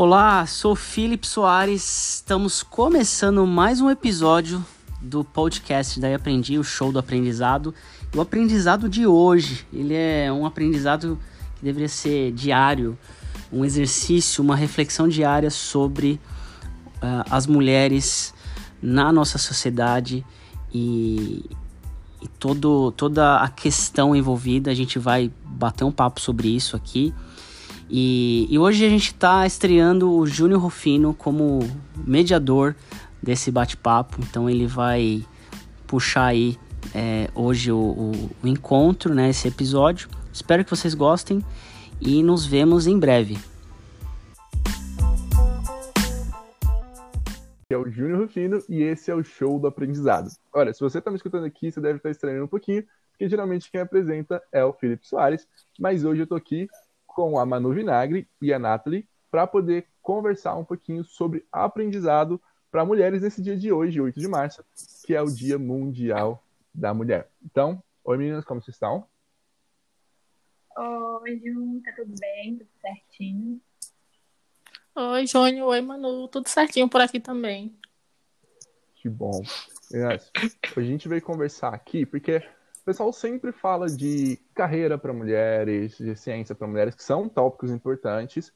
Olá, sou Felipe Soares. Estamos começando mais um episódio do podcast Daí Aprendi, o show do aprendizado. O aprendizado de hoje, ele é um aprendizado que deveria ser diário, um exercício, uma reflexão diária sobre uh, as mulheres na nossa sociedade e, e todo, toda a questão envolvida. A gente vai bater um papo sobre isso aqui. E, e hoje a gente está estreando o Júnior Rufino como mediador desse bate-papo. Então ele vai puxar aí é, hoje o, o, o encontro, né, esse episódio. Espero que vocês gostem e nos vemos em breve. é o Júnior Rufino e esse é o Show do Aprendizado. Olha, se você está me escutando aqui, você deve estar estranhando um pouquinho, porque geralmente quem apresenta é o Felipe Soares, mas hoje eu estou aqui com a Manu Vinagre e a Nathalie para poder conversar um pouquinho sobre aprendizado para mulheres nesse dia de hoje, 8 de março, que é o Dia Mundial da Mulher. Então, oi meninas, como vocês estão? Oi, Jun, tá tudo bem? Tudo certinho? Oi, Jônio. Oi, Manu. Tudo certinho por aqui também. Que bom. Yes. A gente veio conversar aqui porque pessoal sempre fala de carreira para mulheres, de ciência para mulheres, que são tópicos importantes,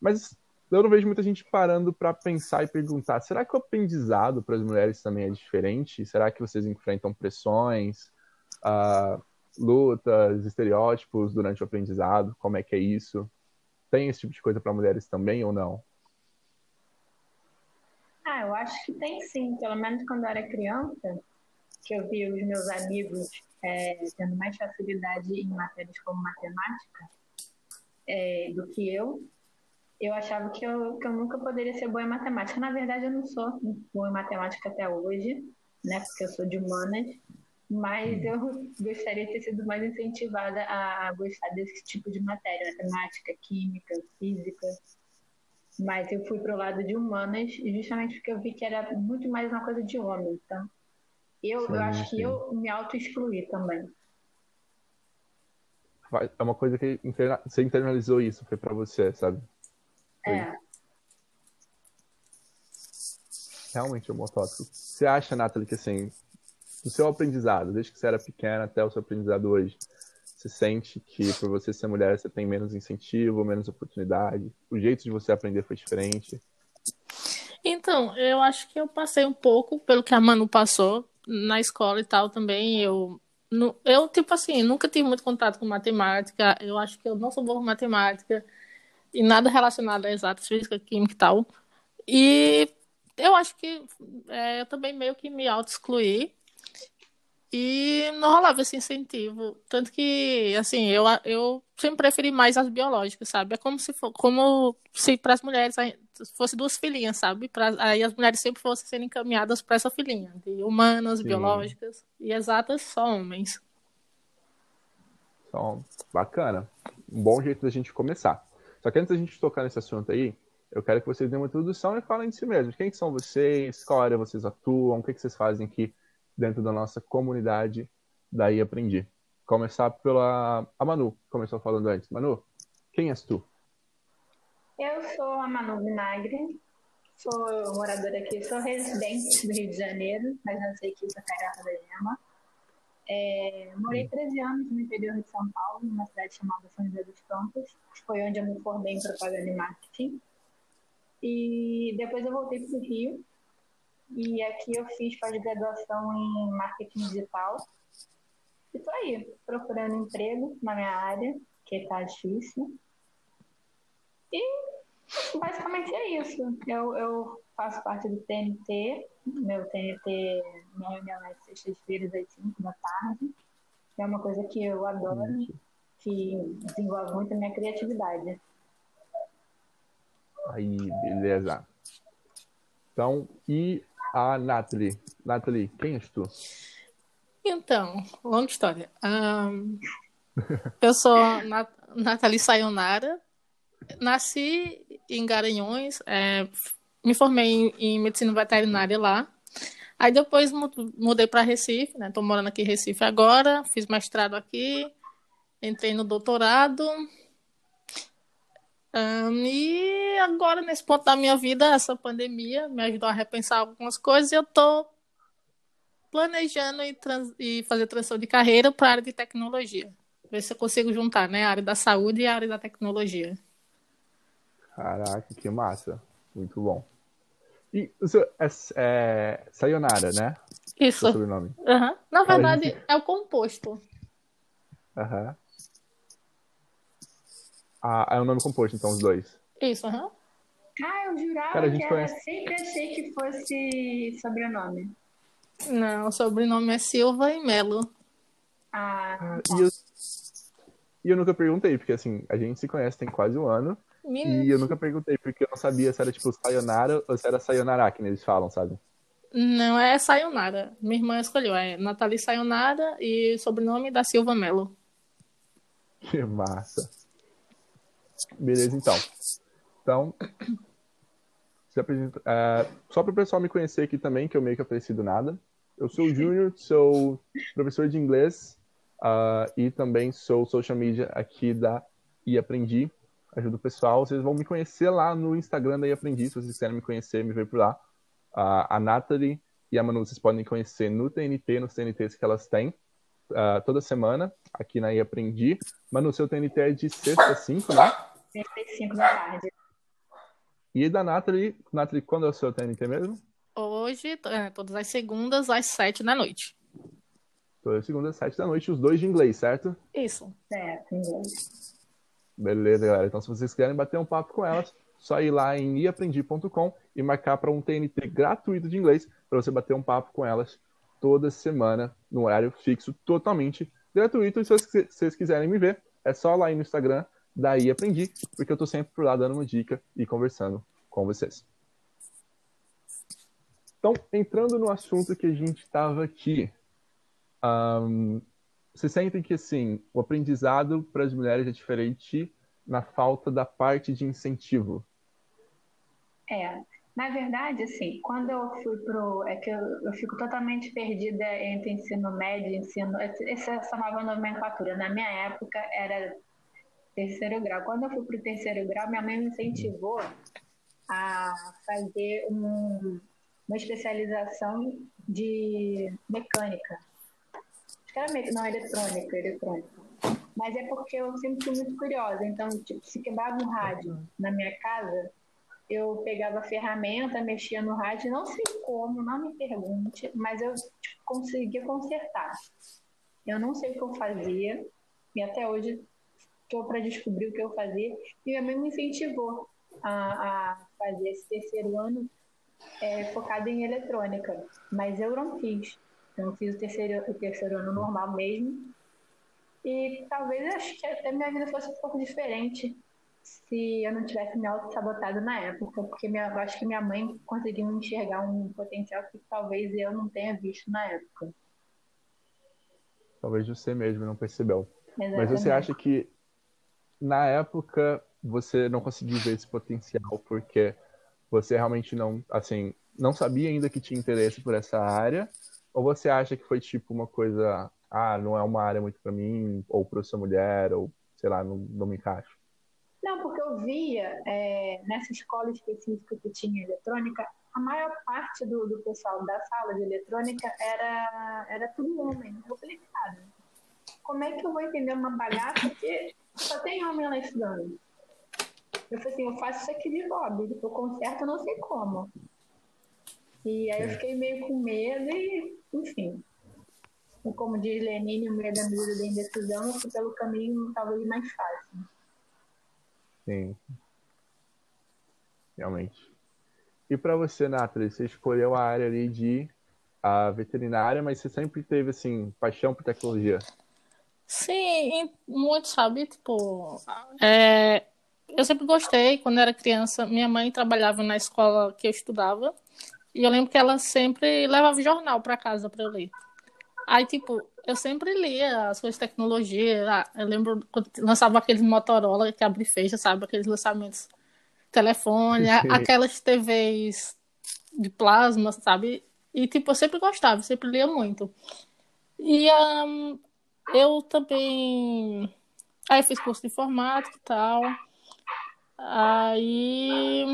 mas eu não vejo muita gente parando para pensar e perguntar: será que o aprendizado para as mulheres também é diferente? Será que vocês enfrentam pressões, uh, lutas, estereótipos durante o aprendizado? Como é que é isso? Tem esse tipo de coisa para mulheres também ou não? Ah, eu acho que tem sim. Pelo menos quando eu era criança, que eu vi os meus amigos é, tendo mais facilidade em matérias como matemática é, do que eu, eu achava que eu, que eu nunca poderia ser boa em matemática. Na verdade, eu não sou boa em matemática até hoje, né? Porque eu sou de humanas. Mas eu gostaria de ter sido mais incentivada a gostar desse tipo de matéria, matemática, química, física. Mas eu fui para o lado de humanas justamente porque eu vi que era muito mais uma coisa de homem. Então, eu, eu acho que eu me auto-excluí também. É uma coisa que interna... você internalizou isso, foi para você, sabe? Foi. É. Realmente é tópico. Você acha, Nathalie, que assim, do seu aprendizado, desde que você era pequena até o seu aprendizado hoje, você sente que por você ser mulher você tem menos incentivo, menos oportunidade? O jeito de você aprender foi diferente? Então, eu acho que eu passei um pouco pelo que a Manu passou na escola e tal também. Eu, eu tipo assim, nunca tive muito contato com matemática. Eu acho que eu não sou boa com matemática e nada relacionado a exatas, física, química e tal. E eu acho que é, eu também meio que me auto-excluí e não rolava esse incentivo. Tanto que, assim, eu, eu sempre preferi mais as biológicas, sabe? É como se for, como se para as mulheres fosse duas filhinhas, sabe? Pra, aí as mulheres sempre fossem sendo encaminhadas para essa filhinha, de humanas, Sim. biológicas e exatas só homens. Então, bacana. Um bom jeito da gente começar. Só que antes da gente tocar nesse assunto aí, eu quero que vocês dêem uma introdução e falem de si mesmos. Quem são vocês? Qual área vocês atuam? O que, que vocês fazem aqui dentro da nossa comunidade Daí Aprendi. Começar pela a Manu, começou falando antes. Manu, quem és tu? Eu sou a Manu Vinagre, sou moradora aqui, sou residente do Rio de Janeiro, mas que isso é Carata da Gema. É, morei 13 anos no interior de São Paulo, numa cidade chamada São José dos Campos, foi onde eu me formei em propaganda e marketing. E depois eu voltei para o Rio, e aqui eu fiz pós-graduação em marketing digital. E tô aí, procurando emprego na minha área, que tá difícil. E basicamente é isso. Eu, eu faço parte do TNT. Meu TNT, minha reunião é sextas-feiras às 5 da tarde. É uma coisa que eu adoro, que desenvolve muito a minha criatividade. Aí, beleza. Então, e a Nathalie. Nathalie, quem és tu? Então, longa história. Um, eu sou Nat Nathalie Sayonara. Nasci em Garanhões, é, me formei em, em, medicina veterinária lá. Aí depois mudei para Recife, né? Tô morando aqui em Recife agora, fiz mestrado aqui, entrei no doutorado. Um, e agora, nesse ponto da minha vida, essa pandemia me ajudou a repensar algumas coisas e eu tô planejando e, trans, e fazer transição de carreira para a área de tecnologia. Ver se eu consigo juntar, né? A área da saúde e a área da tecnologia. Caraca, que massa. Muito bom. E o seu é, é Sayonara, né? Isso. O sobrenome. Uhum. Na verdade, gente... é o composto. Aham. Uhum. Ah, é o nome composto, então, os dois. Isso, aham. Uhum. Ah, eu jurava Cara, que era, sempre achei que fosse sobrenome. Não, o sobrenome é Silva e Melo. Ah, ah e eu, e eu nunca perguntei, porque assim, a gente se conhece tem quase um ano. E eu nunca perguntei, porque eu não sabia se era tipo Sayonara ou se era Sayonara, que eles falam, sabe? Não, é Sayonara. Minha irmã escolheu. É Nathalie Sayonara e sobrenome da Silva Melo. Que massa. Beleza, então. Então, se apresenta, uh, só para o pessoal me conhecer aqui também, que eu meio que apareci do nada. Eu sou o Júnior, sou professor de inglês uh, e também sou social media aqui da E Aprendi. Ajudo o pessoal. Vocês vão me conhecer lá no Instagram da E Aprendi, se vocês quiserem me conhecer, me ver por lá. Uh, a Nathalie e a Manu, vocês podem conhecer no TNT, nos TNTs que elas têm. Uh, toda semana, aqui na E Aprendi. Manu, seu TNT é de sexta a cinco, né? Sexta e cinco da tarde. E da Nathalie, Nathalie, quando é o seu TNT mesmo? Hoje, é, todas as segundas, às sete da noite. Todas as segundas, às sete da noite, os dois de inglês, certo? Isso. É, inglês. Beleza, galera. Então, se vocês querem bater um papo com elas, só ir lá em iaprendi.com e marcar para um TNT gratuito de inglês para você bater um papo com elas toda semana, no horário fixo, totalmente gratuito. E se vocês quiserem me ver, é só lá no Instagram, daí aprendi, porque eu tô sempre por lá dando uma dica e conversando com vocês. Então, entrando no assunto que a gente estava aqui, um, vocês sentem que assim o aprendizado para as mulheres é diferente na falta da parte de incentivo? É, na verdade, assim, quando eu fui pro. É que eu, eu fico totalmente perdida entre ensino médio e ensino. Essa, essa nova nomenclatura. Na minha época era terceiro grau. Quando eu fui para o terceiro grau, minha mãe me incentivou a fazer um, uma especialização de mecânica. Acho que era não, eletrônica, eletrônica. Mas é porque eu sempre fui muito curiosa. Então, tipo, se quebrava um rádio na minha casa, eu pegava a ferramenta, mexia no rádio, não sei como, não me pergunte, mas eu tipo, conseguia consertar. Eu não sei o que eu fazia, e até hoje estou para descobrir o que eu fazia. E minha mãe me incentivou a, a fazer esse terceiro ano é, focado em eletrônica, mas eu não fiz. Eu fiz o terceiro, o terceiro ano normal mesmo. E talvez acho que até minha vida fosse um pouco diferente se eu não tivesse me auto-sabotado na época, porque minha, eu acho que minha mãe conseguiu enxergar um potencial que talvez eu não tenha visto na época. Talvez você mesmo não percebeu. Exatamente. Mas você acha que na época você não conseguiu ver esse potencial porque você realmente não, assim, não sabia ainda que tinha interesse por essa área? Ou você acha que foi tipo uma coisa, ah, não é uma área muito para mim, ou para sua mulher, ou sei lá, não, não me encaixo? Não, porque eu via é, nessa escola específica que tinha eletrônica, a maior parte do, do pessoal da sala de eletrônica era, era tudo homem. Eu falei, cara, como é que eu vou entender uma bagaça que só tem homem lá estudando? Eu falei assim, eu faço isso aqui de hobby, eu conserto não sei como. E aí eu é. fiquei meio com medo e, enfim. E como diz Lenine, o medo da medida da indecisão, eu fui pelo caminho talvez mais fácil. Sim. Realmente. E para você, Nathalie, você escolheu a área ali de a veterinária, mas você sempre teve, assim, paixão por tecnologia? Sim, muito, sabe? Tipo, é, eu sempre gostei. Quando era criança, minha mãe trabalhava na escola que eu estudava. E eu lembro que ela sempre levava jornal para casa para eu ler. Aí, tipo, eu sempre lia as coisas de tecnologia. Ah, eu lembro quando lançava aqueles Motorola que abre e fecha, sabe? Aqueles lançamentos. Telefone, aquelas TVs de plasma, sabe? E, tipo, eu sempre gostava, sempre lia muito. E um, eu também. Aí fiz curso de informática e tal. Aí,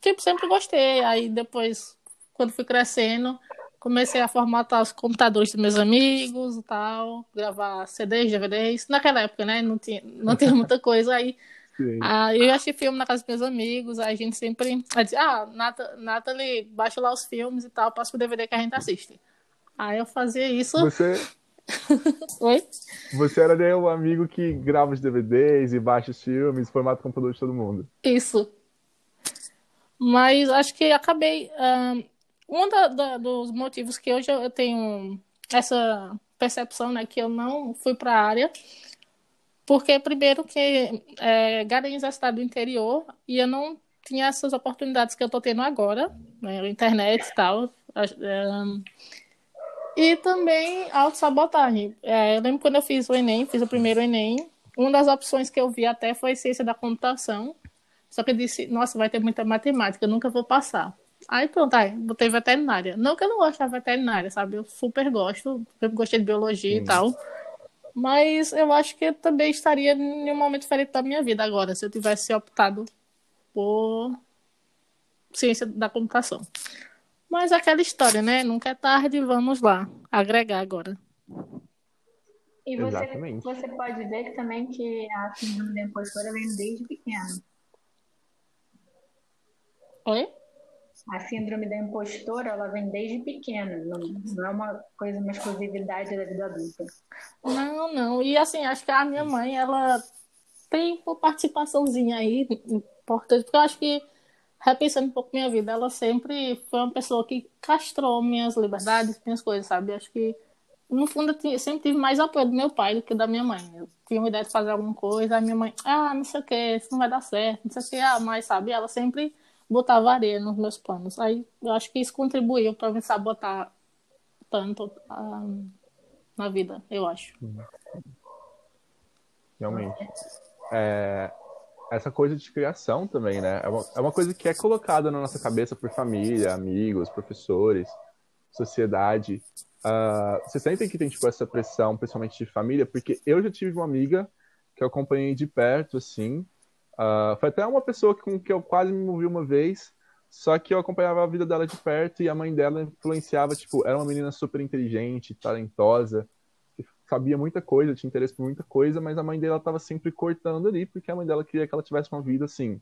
tipo, sempre gostei. Aí depois, quando fui crescendo, comecei a formatar os computadores dos meus amigos e tal, gravar CDs, DVDs. Naquela época, né? Não tinha, não tinha muita coisa. Aí Aí eu achei filme na casa dos meus amigos, aí a gente sempre. Aí dizia, ah, Nathalie, baixa lá os filmes e tal, passa pro DVD que a gente assiste. Aí eu fazia isso. Você. Oi? Você era né, o amigo que grava os DVDs e baixa os filmes, formata o computador de todo mundo. Isso. Mas acho que acabei. Um, da, da, dos motivos que hoje eu tenho essa percepção, né, que eu não fui para a área, porque primeiro que é, Garanhuns é do interior e eu não tinha essas oportunidades que eu estou tendo agora, né, internet e tal. É, e também autossabotagem. É, eu lembro quando eu fiz o Enem, fiz o primeiro Enem, uma das opções que eu vi até foi ciência da computação. Só que eu disse, nossa, vai ter muita matemática, eu nunca vou passar. Aí pronto, aí botei veterinária. Não que eu não gosto da veterinária, sabe? Eu super gosto, sempre gostei de biologia Sim. e tal. Mas eu acho que eu também estaria em um momento diferente da minha vida agora, se eu tivesse optado por ciência da computação. Mas aquela história, né? Nunca é tarde, vamos lá, agregar agora. E você, você pode ver também que a síndrome da impostora vem desde pequeno. Oi? A síndrome da impostora, ela vem desde pequeno, não, não é uma coisa, uma exclusividade da vida adulta. Não, não. E assim, acho que a minha mãe, ela tem uma participaçãozinha aí importante, porque eu acho que repensando um pouco minha vida, ela sempre foi uma pessoa que castrou minhas liberdades, minhas coisas, sabe? Acho que, no fundo, eu sempre tive mais apoio do meu pai do que da minha mãe. Eu tinha uma ideia de fazer alguma coisa, a minha mãe, ah, não sei o que, isso não vai dar certo, não sei o que, ah, mas, sabe? Ela sempre botava areia nos meus planos. Aí, eu acho que isso contribuiu para me sabotar tanto ah, na vida, eu acho. Realmente. É, essa coisa de criação também, né? É uma, é uma coisa que é colocada na nossa cabeça por família, amigos, professores, sociedade. Uh, você sempre que tem tipo essa pressão, principalmente de família, porque eu já tive uma amiga que eu acompanhei de perto, assim. Uh, foi até uma pessoa com que eu quase me movi uma vez, só que eu acompanhava a vida dela de perto e a mãe dela influenciava, tipo, era uma menina super inteligente, talentosa, sabia muita coisa, tinha interesse por muita coisa, mas a mãe dela estava sempre cortando ali, porque a mãe dela queria que ela tivesse uma vida assim,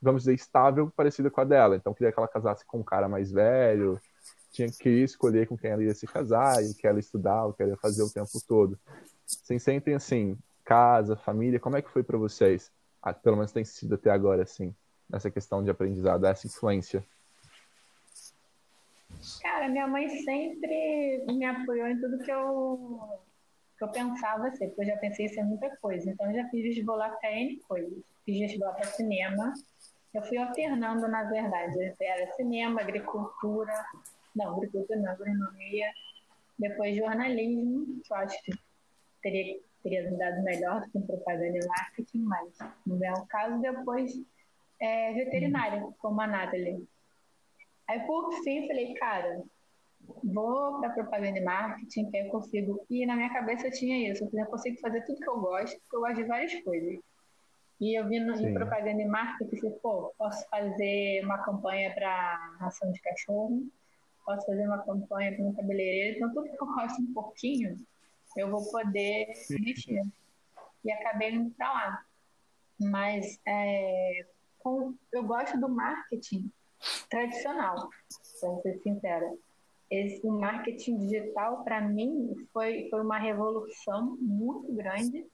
vamos dizer, estável, parecida com a dela. Então queria que ela casasse com um cara mais velho, tinha que escolher com quem ela ia se casar, e que ela estudar, o que ela ia fazer o tempo todo. Vocês sentem assim, casa, família, como é que foi para vocês? Ah, pelo menos tem sido até agora, assim, nessa questão de aprendizado, essa influência. Cara, minha mãe sempre me apoiou em tudo que eu que eu pensava ser, porque eu já pensei em ser muita coisa. Então, eu já fiz vestibular para N coisas. Fiz vestibular para cinema. Eu fui alternando, na verdade. Era cinema, agricultura. Não, agricultura não, agronomia. Depois jornalismo, que eu acho que teria, teria me dado melhor do que propaganda e marketing, mas não é o caso. Depois, é, veterinária, como a Nathalie. Aí, por fim, falei, cara, vou para propaganda e marketing, que eu consigo. E na minha cabeça tinha isso, eu consigo fazer tudo que eu gosto, porque eu gosto de várias coisas. E eu vi no, em propaganda e marketing, assim, pô, posso fazer uma campanha para ração de cachorro, posso fazer uma campanha para um cabeleireiro, então tudo que eu gosto um pouquinho, eu vou poder mexer. E acabei indo para lá. Mas é, com, eu gosto do marketing tradicional, para ser sincera esse marketing digital para mim foi, foi uma revolução muito grande,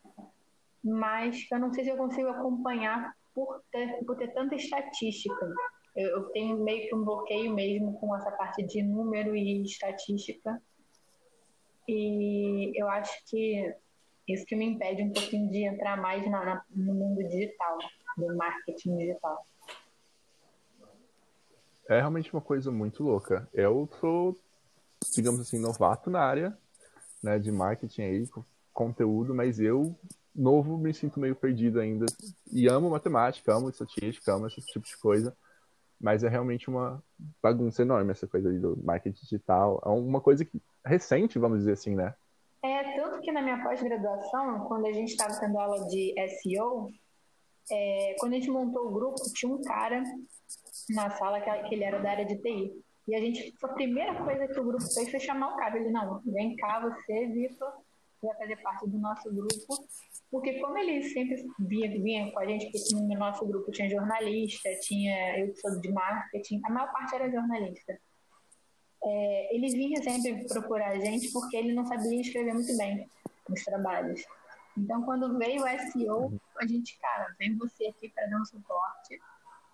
mas eu não sei se eu consigo acompanhar por ter, por ter tanta estatística. Eu, eu tenho meio que um bloqueio mesmo com essa parte de número e estatística. E eu acho que isso que me impede um pouquinho de entrar mais na, na, no mundo digital, do marketing digital. É realmente uma coisa muito louca. Eu sou digamos assim, novato na área né, de marketing aí, conteúdo, mas eu, novo, me sinto meio perdido ainda. E amo matemática, amo estatística, amo esse tipo de coisa, mas é realmente uma bagunça enorme essa coisa do marketing digital. É uma coisa que, recente, vamos dizer assim, né? É, tanto que na minha pós-graduação, quando a gente estava tendo aula de SEO, é, quando a gente montou o grupo, tinha um cara na sala que, que ele era da área de TI. E a gente, a primeira coisa que o grupo fez foi chamar o cara. Ele, não, vem cá, você, Vitor, vai fazer parte do nosso grupo. Porque como ele sempre vinha, vinha com a gente, porque no nosso grupo tinha jornalista, tinha eu que sou de marketing, a maior parte era jornalista. É, ele vinha sempre procurar a gente porque ele não sabia escrever muito bem nos trabalhos. Então, quando veio o SEO, a gente, cara, vem você aqui para dar um suporte.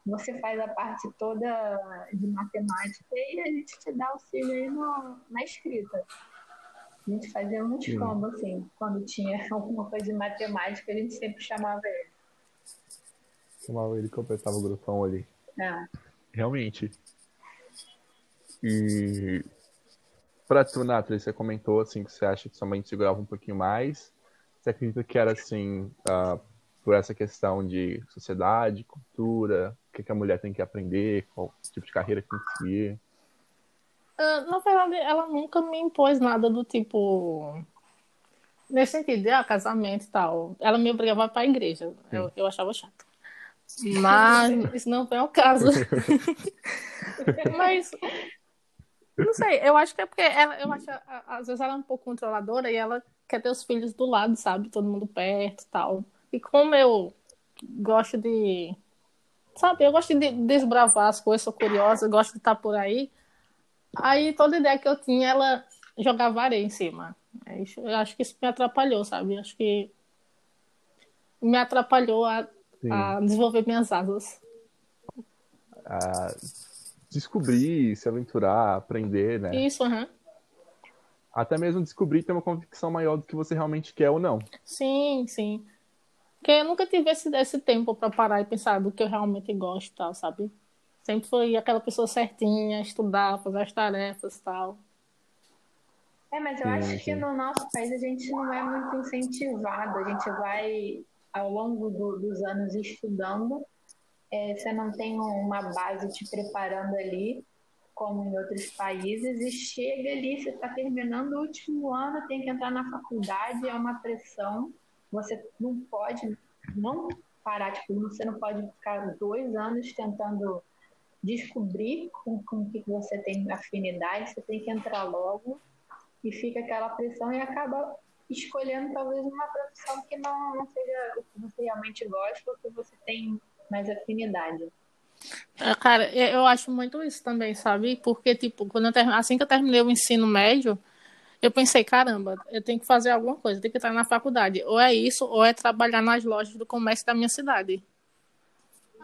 Você faz a parte toda de matemática e a gente te dá auxílio aí no, na escrita. A gente fazia um combo, assim. Quando tinha alguma coisa de matemática, a gente sempre chamava ele. Chamava ele e completava o grupão ali. É. Realmente. E pra tu, Nathalie, você comentou assim que você acha que sua mãe segurava um pouquinho mais. Você acredita que era assim, uh, por essa questão de sociedade, cultura, o que, que a mulher tem que aprender, qual tipo de carreira que tem que seguir? Uh, na verdade, ela nunca me impôs nada do tipo. Nesse sentido, de ah, casamento e tal. Ela me obrigava para a igreja. Eu, eu achava chato. Mas isso não foi o caso. Mas. Não sei, eu acho que é porque ela, eu acho, às vezes ela é um pouco controladora e ela quer ter os filhos do lado, sabe? Todo mundo perto e tal. E como eu gosto de. Sabe, eu gosto de desbravar as coisas, sou curiosa, gosto de estar por aí. Aí toda ideia que eu tinha, ela jogava areia em cima. Eu acho que isso me atrapalhou, sabe? Eu acho que me atrapalhou a, a desenvolver minhas asas. A descobrir, se aventurar, aprender, né? Isso, aham. Uhum até mesmo descobrir ter uma convicção maior do que você realmente quer ou não. Sim, sim. Porque eu nunca tive esse, esse tempo para parar e pensar do que eu realmente gosto tal, sabe? Sempre foi aquela pessoa certinha, estudar, fazer as tarefas tal. É, mas eu acho sim. que no nosso país a gente não é muito incentivado. A gente vai, ao longo do, dos anos, estudando. É, você não tem uma base te preparando ali como em outros países, e chega ali, você está terminando o último ano, tem que entrar na faculdade, é uma pressão, você não pode não parar, tipo, você não pode ficar dois anos tentando descobrir com, com o que você tem afinidade, você tem que entrar logo, e fica aquela pressão e acaba escolhendo talvez uma profissão que não, não seja o que você realmente gosta ou que você tem mais afinidade. É, cara, eu acho muito isso também, sabe? Porque, tipo, quando eu assim que eu terminei o ensino médio, eu pensei, caramba, eu tenho que fazer alguma coisa, eu tenho que estar na faculdade. Ou é isso, ou é trabalhar nas lojas do comércio da minha cidade.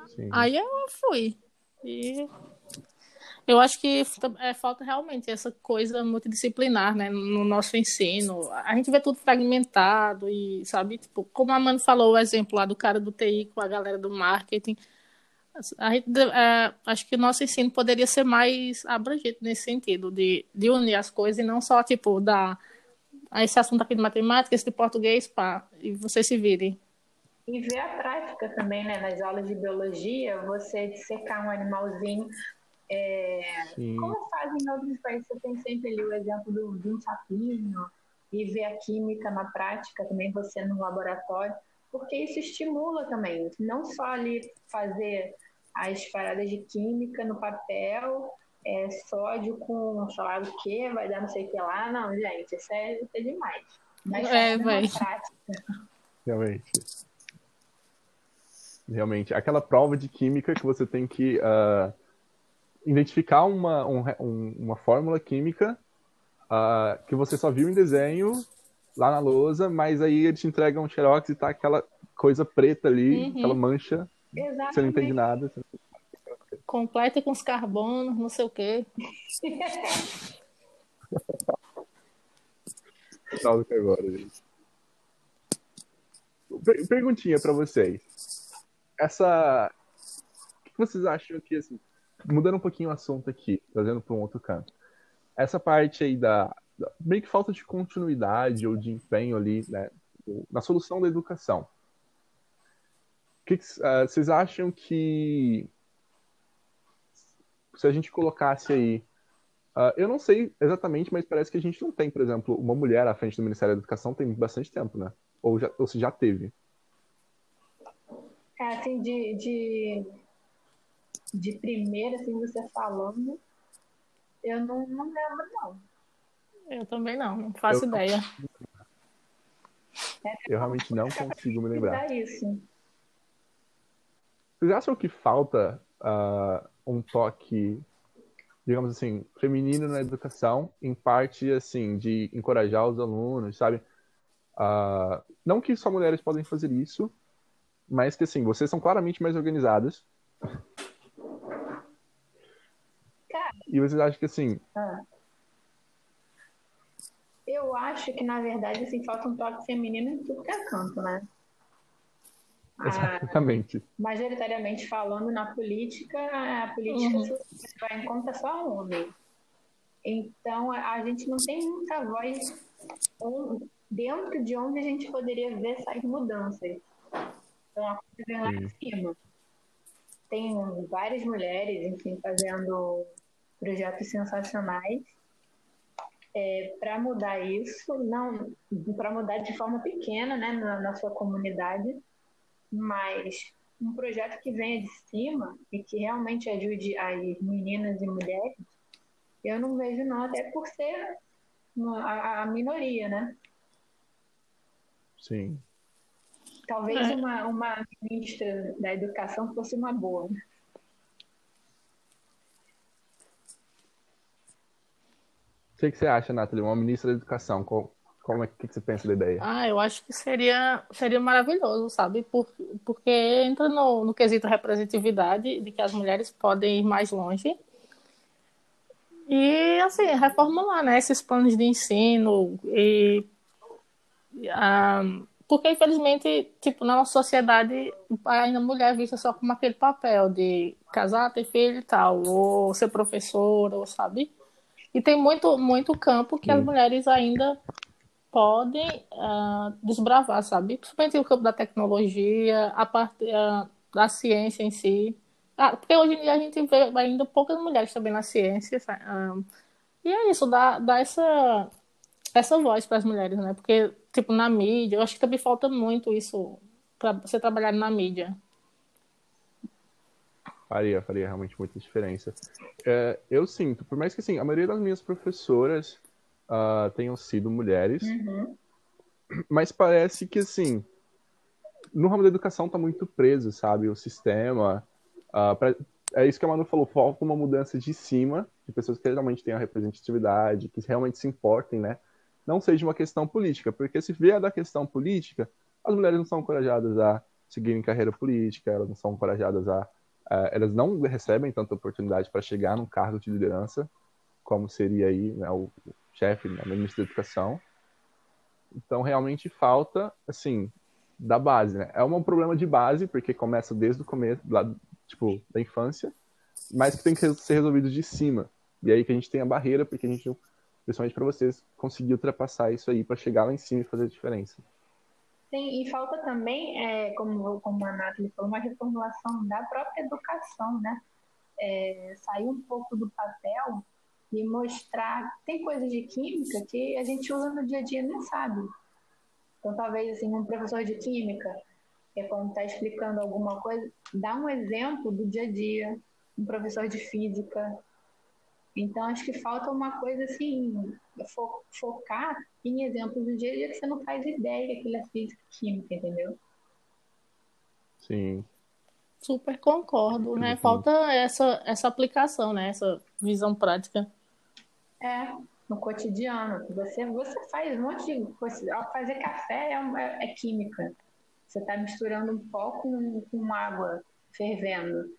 Sim. Aí eu fui. E eu acho que é, falta realmente essa coisa multidisciplinar, né, no nosso ensino. A gente vê tudo fragmentado e, sabe, tipo, como a Mano falou o exemplo lá do cara do TI com a galera do marketing Gente, é, acho que o nosso ensino poderia ser mais abrangente nesse sentido, de, de unir as coisas e não só, tipo, dar esse assunto aqui de matemática, esse de português, pá, e você se vire. E ver a prática também, né? Nas aulas de biologia, você dissecar um animalzinho. É... Como fazem em outros países, você tem sempre ali o exemplo do, de um sapinho, e ver a química na prática, também você no laboratório porque isso estimula também, não só ali fazer as paradas de química no papel, é, sódio com sei lá o que, vai dar não sei o que lá, não, gente, isso é, isso é demais. Mas é, vai. Realmente. Realmente. Aquela prova de química que você tem que uh, identificar uma, um, uma fórmula química uh, que você só viu em desenho lá na lousa, mas aí eles te entregam um xerox e tá aquela coisa preta ali, uhum. aquela mancha. Exatamente. Você não entende nada. Completa com os carbonos, não sei o quê. Que agora, gente. Perguntinha para vocês. Essa. O que vocês acham que, assim, mudando um pouquinho o assunto aqui, trazendo para um outro canto. Essa parte aí da, meio que falta de continuidade ou de empenho ali, né, na solução da educação. Que que, uh, vocês acham que se a gente colocasse aí, uh, eu não sei exatamente, mas parece que a gente não tem, por exemplo, uma mulher à frente do Ministério da Educação tem bastante tempo, né? Ou, já, ou se já teve. É, assim, de, de, de primeira, assim, você falando, eu não, não lembro, não. Eu também não, não faço Eu- ideia. Eu realmente não consigo me lembrar. Isso. Vocês acham que falta ah, um toque, digamos assim, feminino na educação, em parte, assim, de encorajar os alunos, sabe? Ah, não que só mulheres podem fazer isso, mas que, assim, vocês são claramente mais organizadas. Cara. E vocês acham que, assim, Ah. Eu acho que, na verdade, assim, falta um toque feminino em tudo que é canto, né? Ah, exatamente. majoritariamente falando na política, a política Uhum. vai em conta só homem. Então, a a gente não tem muita voz on- dentro de onde a gente poderia ver essas mudanças. Então, a coisa vem lá em cima. Tem várias mulheres, enfim, fazendo projetos sensacionais para mudar isso, não para mudar de forma pequena, né, na, na sua comunidade, mas um projeto que venha de cima e que realmente ajude as meninas e mulheres, eu não vejo não, até por ser a, a minoria, né? Sim. Talvez É. uma, uma ministra da educação fosse uma boa. O que, que você acha, Nathalie? Uma ministra da educação, qual, como é que, você pensa da ideia? Ah, eu acho que seria, seria maravilhoso, sabe? Por, porque entra no, no quesito representatividade, de que as mulheres podem ir mais longe. E, assim, reformular, né, esses planos de ensino. E, ah, porque, infelizmente, tipo, na nossa sociedade, ainda a mulher é vista só como aquele papel de casar, ter filho e tal, ou ser professora, ou sabe? E tem muito, muito campo que as Sim. mulheres ainda podem ah, desbravar, sabe? Principalmente o campo da tecnologia, a parte ah, da ciência em si. Ah, porque hoje em dia a gente vê ainda poucas mulheres também na ciência. ah, e é isso, dá, dá essa, essa voz para as mulheres, né? Porque, tipo, na mídia, eu acho que também falta muito isso para você trabalhar na mídia. Faria, faria realmente muita diferença. É, eu sinto, por mais que assim, a maioria das minhas professoras ah, tenham sido mulheres, Uhum. mas parece que assim, no ramo da educação tá muito preso, sabe? O sistema. ah, pra- é isso que a Manu falou, falta uma mudança de cima, de pessoas que realmente tenham representatividade, que realmente se importem, né? Não seja uma questão política, porque se vier da questão política, as mulheres não são encorajadas a seguirem carreira política, elas não são encorajadas a eh, elas não recebem tanta oportunidade para chegar num cargo de liderança, como seria aí né, o, chefe, né, o ministro da Educação. Então, realmente falta, assim, da base, né? É um problema de base, porque começa desde o começo, lá, tipo, da infância, mas que tem que ser resolvido de cima. E aí que a gente tem a barreira, porque a gente, não- principalmente para vocês, conseguir ultrapassar isso aí para chegar lá em cima e fazer a diferença. Sim, e falta também, é, como, como a Nathalie falou, uma reformulação da própria educação, né? É, sair um pouco do papel e mostrar. Tem coisas de química que a gente usa no dia a dia e nem sabe. Então, talvez, assim, um professor de química, que é quando está explicando alguma coisa, dá um exemplo do dia a dia. Um professor de física. Então, acho que falta uma coisa assim, fo- focar em exemplos do dia a dia que você não faz ideia que aquilo é física e química, entendeu? Sim, Super concordo, né? Uhum. Falta essa, essa aplicação, né? Essa visão prática. É, no cotidiano. Você, você faz um monte de coisa. Ao fazer café é, uma- é química. Você está misturando um pó com, com água fervendo.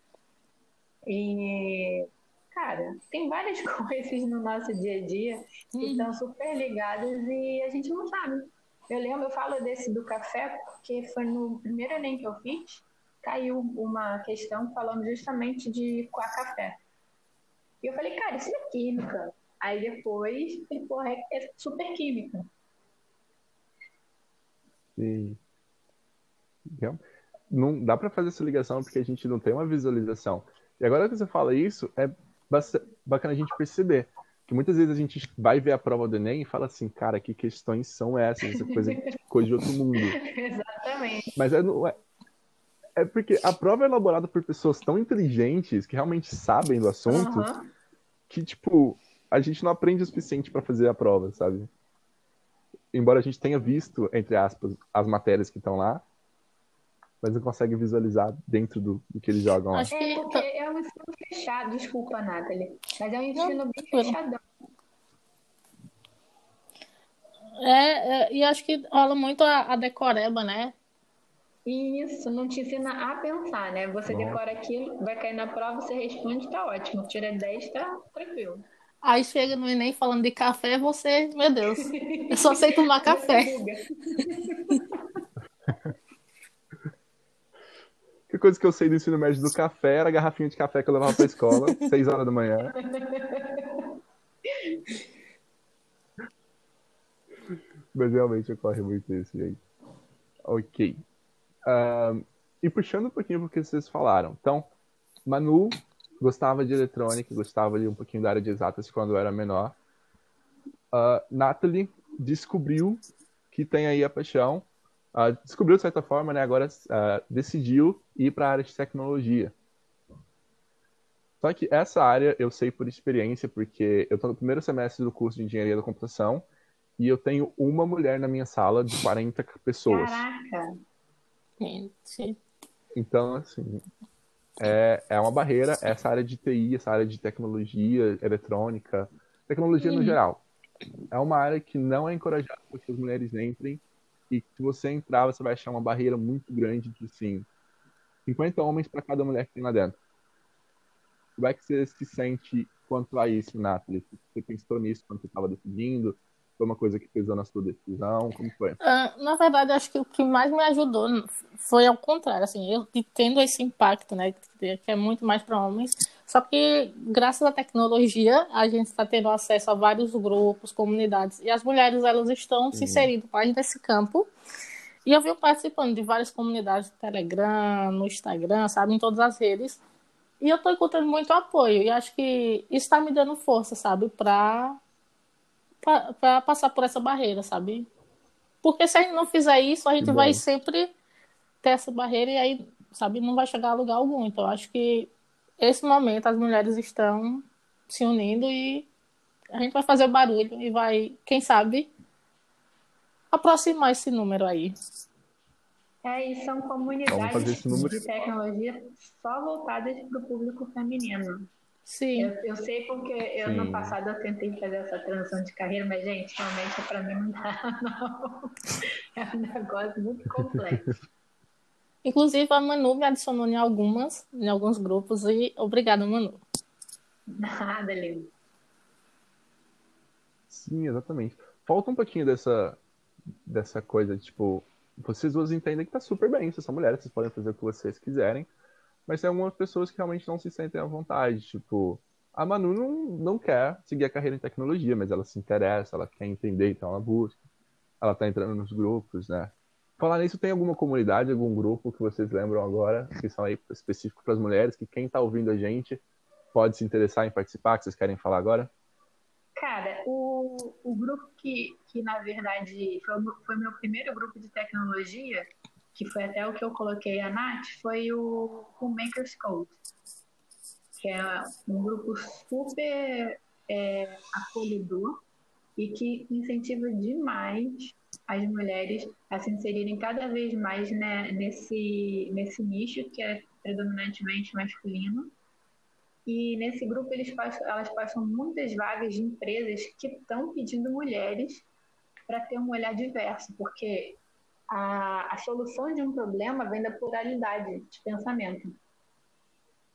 E, cara, tem várias coisas no nosso dia a dia que Uhum. estão super ligadas e a gente não sabe. Eu lembro, eu falo desse do café porque foi no primeiro Enem que eu fiz, caiu uma questão falando justamente de coar café. E eu falei, cara, isso é química. Aí depois, falei, porra, é, é super química. sim. Não dá para fazer essa ligação porque a gente não tem uma visualização. E agora que você fala isso, é bacana a gente perceber que muitas vezes a gente vai ver a prova do Enem e fala assim, cara, que questões são essas? Essa coisa, coisa de outro mundo. Exatamente. Mas é, é- É porque a prova é elaborada por pessoas tão inteligentes que realmente sabem do assunto Aham. que, tipo, a gente não aprende o suficiente pra fazer a prova, sabe? Embora a gente tenha visto, entre aspas, as matérias que estão lá, mas não consegue visualizar dentro do, do que eles jogam lá. Acho É que porque é um ensino fechado, desculpa, Nathalie, mas é um ensino bem fechadão. é, é, e acho que rola muito a, a decoreba, né? Isso não te ensina a pensar, né? Você Nossa. decora aquilo, vai cair na prova, você responde, tá ótimo. Tira 10, tá tranquilo. Aí chega no Enem falando de café, você, meu Deus, eu só sei tomar café. Coisa que eu sei do ensino médio do café era a garrafinha de café que eu levava pra escola, 6 horas da manhã. Mas realmente ocorre muito isso, gente. Ok. Ahn, e puxando um pouquinho pro que vocês falaram. Então, Manu gostava de eletrônica, gostava ali um pouquinho da área de exatas quando era menor. Ah, Nathalie descobriu que tem aí a paixão. Ah, descobriu de certa forma, né? Agora ah, decidiu ir para a área de tecnologia. Só que essa área eu sei por experiência, porque eu estou no primeiro semestre do curso de engenharia da computação e eu tenho uma mulher na minha sala de 40 pessoas. Caraca. Gente, Então, assim, é, é uma barreira essa área de TI, essa área de tecnologia, eletrônica, tecnologia no geral. É uma área que não é encorajada para que as mulheres entrem e que se você entrar, você vai achar uma barreira muito grande de, assim, 50 homens para cada mulher que tem lá dentro. Como é que você se sente quanto a isso, Nathalie? Você pensou nisso quando você estava decidindo? Foi uma coisa que pesou na sua decisão? Como foi? Ah, na verdade, acho que o que mais me ajudou foi ao contrário, assim, eu tendo esse impacto, né, que é muito mais para homens, só que graças à tecnologia a gente está tendo acesso a vários grupos, comunidades, e as mulheres elas estão se inserindo mais nesse campo. E eu venho participando de várias comunidades no Telegram, no Instagram, sabe, em todas as redes. E eu tô encontrando muito apoio. E acho que isso tá me dando força, sabe, pra, pra passar por essa barreira, sabe? Porque se a gente não fizer isso, a gente Que bom. vai sempre ter essa barreira e aí, sabe, não vai chegar a lugar algum. Então, acho que esse momento as mulheres estão se unindo e a gente vai fazer o barulho e vai, quem sabe, aproximar esse número aí. É, e são comunidades de tecnologia só voltadas para o público feminino. Sim. Eu, eu sei porque eu, Sim. no passado eu tentei fazer essa transição de carreira, mas, gente, realmente para mim não dá, não. É um negócio muito complexo. Inclusive, a Manu me adicionou em algumas, em alguns grupos, e obrigada, Manu. Nada, lindo. Sim, exatamente. Falta um pouquinho dessa, dessa coisa, tipo, vocês duas entendem que tá super bem, vocês são mulheres, vocês podem fazer o que vocês quiserem, mas tem algumas pessoas que realmente não se sentem à vontade, tipo, a Manu não, não quer seguir a carreira em tecnologia, mas ela se interessa, ela quer entender, então ela busca, ela tá entrando nos grupos, né? Falar nisso, tem alguma comunidade, algum grupo que vocês lembram agora, que são aí específico para as mulheres, que quem tá ouvindo a gente pode se interessar em participar, que vocês querem falar agora? Cara, o, o grupo que, que na verdade foi, foi meu primeiro grupo de tecnologia, que foi até o que eu coloquei a Nath, foi o, o Makers Code, que é um grupo super é, acolhedor e que incentiva demais as mulheres a se inserirem cada vez mais né, nesse, nesse nicho que é predominantemente masculino. E nesse grupo eles passam, elas passam muitas vagas de empresas que estão pedindo mulheres para ter um olhar diverso, porque a, a solução de um problema vem da pluralidade de pensamento.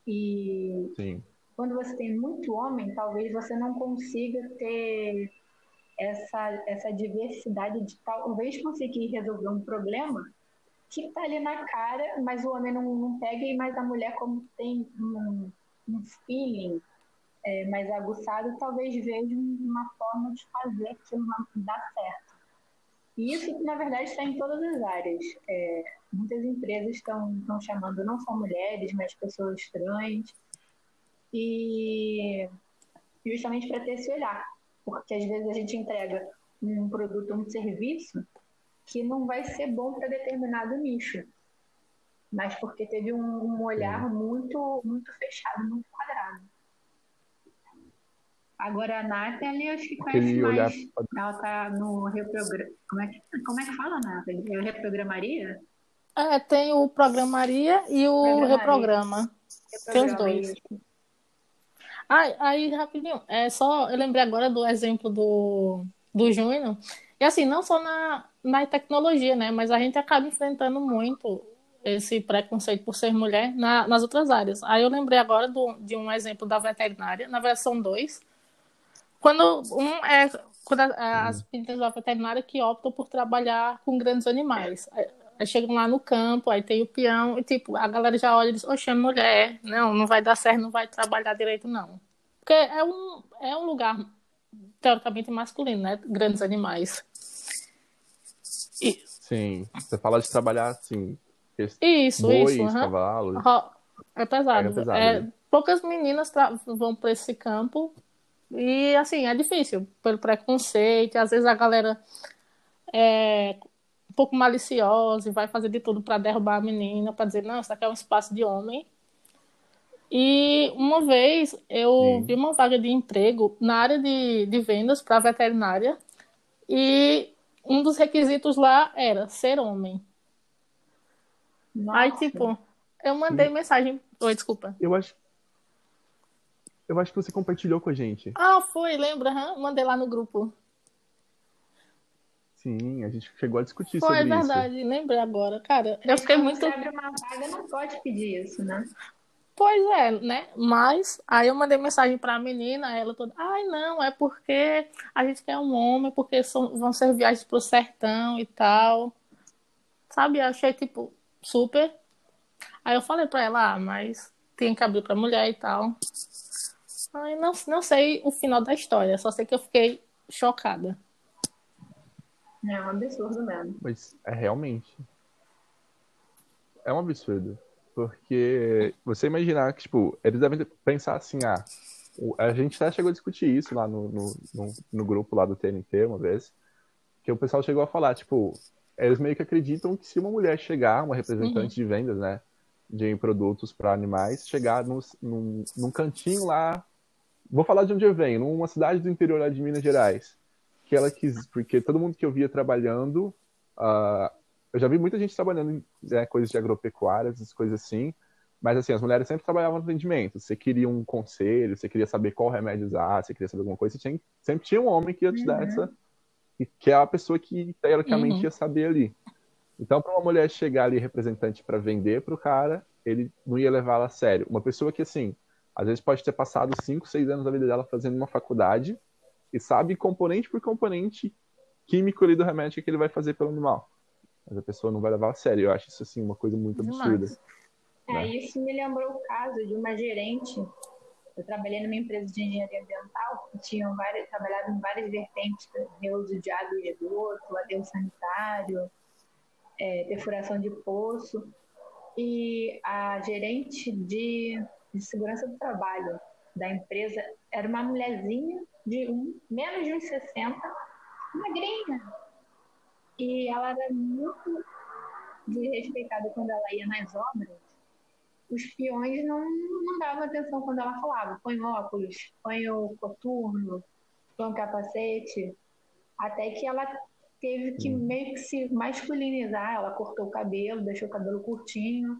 E Sim. quando você tem muito homem, talvez você não consiga ter essa, essa diversidade de talvez conseguir resolver um problema que está ali na cara, mas o homem não, não pega, e mais a mulher, como tem um, um feeling é, mais aguçado, talvez veja uma forma de fazer aquilo dar certo. E isso, na verdade, está em todas as áreas. É, muitas empresas estão estão chamando não só mulheres, mas pessoas trans. E justamente para ter esse olhar. Porque às vezes a gente entrega um produto, um serviço que não vai ser bom para determinado nicho. Mas porque teve um, um olhar muito, muito fechado, muito quadrado. Agora a Nathalie, acho que conhece Aquele mais. olhar- Ela tá no reprograma. Como é que, como é que fala, Nathalie? Eu reprogramaria? É, tem o Programaria e o Programaria. Reprograma. Tem os dois. Ai, aí, rapidinho, é só, eu lembrei agora do exemplo do, do Júnior. E assim, não só na, na tecnologia, né? Mas a gente acaba enfrentando muito esse preconceito por ser mulher na- nas outras áreas. Aí eu lembrei agora do, de um exemplo da veterinária, na verdade são dois. Quando um é quando a- as meninas da veterinária que optam por trabalhar com grandes animais. Aí- Aí chegam lá no campo, aí tem o peão, e tipo, a galera já olha e diz, oxe, é mulher, não, não vai dar certo, não vai trabalhar direito, não. Porque é um, é um lugar teoricamente masculino, né? Grandes animais. E- Sim. Você fala de trabalhar assim. Isso, bois, isso. aham. cavalos. É pesado. É pesado, É, né? poucas meninas vão para esse campo e, assim, é difícil pelo preconceito. Às vezes a galera é um pouco maliciosa e vai fazer de tudo para derrubar a menina, para dizer, não, isso aqui é um espaço de homem. E uma vez eu Sim. vi uma vaga de emprego na área de, de vendas para veterinária e um dos requisitos lá era ser homem. Aí, Nossa. tipo, eu mandei mensagem. Oi, desculpa. Eu acho. Eu acho que você compartilhou com a gente. Ah, foi, lembra? Mandei lá no grupo. Sim, a gente chegou a discutir Foi, sobre é verdade, lembrei agora. Cara, eu fiquei muito. Você abre uma vaga, não pode pedir isso, né? Pois é, né? Mas aí eu mandei mensagem pra menina, ela toda, ai não, é porque a gente quer um homem, porque são- vão ser viagens pro sertão e tal. Sabe? Eu achei, tipo, super. Aí eu falei pra ela, ah, mas tem que abrir pra mulher e tal. Ai, não, não sei o final da história, só sei que eu fiquei chocada. É um absurdo mesmo. Mas é realmente. É um absurdo. Porque você imaginar que, tipo, eles devem pensar assim, ah, a gente até chegou a discutir isso lá no, no, no, no grupo lá do TNT uma vez, que o pessoal chegou a falar, tipo, eles meio que acreditam que se uma mulher chegar, uma representante de vendas, né, de produtos para animais, chegar num, num, num cantinho lá, vou falar de onde eu venho, numa cidade do interior lá de Minas Gerais, que ela quis, porque todo mundo que eu via trabalhando, ah, eu já vi muita gente trabalhando em né, coisas de agropecuárias, essas coisas assim, mas assim, as mulheres sempre trabalhavam no atendimento. Você queria um conselho, você queria saber qual remédio usar, você queria saber alguma coisa, tinha, sempre tinha um homem que ia te dar Uhum. essa, e que é a pessoa que teoricamente Uhum. ia saber ali. Então, para uma mulher chegar ali representante para vender para o cara, ele não ia levá-la a sério. Uma pessoa que assim, às vezes pode ter passado 5, 6 anos da vida dela fazendo uma faculdade e sabe componente por componente químico ali do remédio que ele vai fazer pelo animal. Mas a pessoa não vai levar a sério. Eu acho isso assim uma coisa muito absurda. É, Né? isso me lembrou o caso de uma gerente. Eu trabalhei numa empresa de engenharia ambiental tinham várias, trabalhava em várias vertentes, reuso de água e esgoto, aterro sanitário, é, perfuração de poço. E a gerente de, de segurança do trabalho da empresa era uma mulherzinha de um, menos de uns 60, magrinha. E ela era muito desrespeitada quando ela ia nas obras os peões não, não davam atenção quando ela falava. Põe óculos, põe o coturno, põe o capacete. Até que ela teve que meio que se masculinizar. Ela cortou o cabelo, deixou o cabelo curtinho,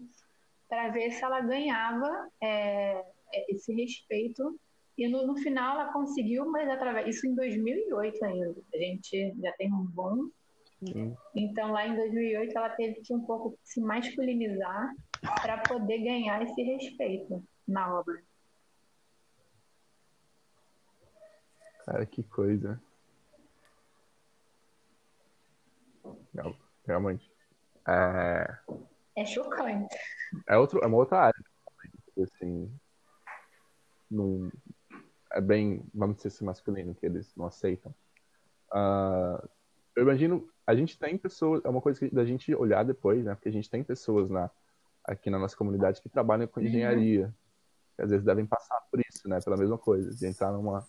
para ver se ela ganhava é, esse respeito. E no, no final ela conseguiu, mas através. Isso em 2008 ainda. A gente já tem um bom então, lá em 2008, ela teve que um pouco se masculinizar para poder ganhar esse respeito na obra. Cara, que coisa. Não, realmente. É, É chocante. é, outro, é uma outra área. Assim, não, é bem, vamos dizer assim, masculino, que eles não aceitam. Ah, eu imagino, a gente tem pessoas, é uma coisa que, da gente olhar depois, né? Porque a gente tem pessoas na, aqui na nossa comunidade que trabalham com engenharia. Que às vezes devem passar por isso, né? Pela mesma coisa, de entrar numa,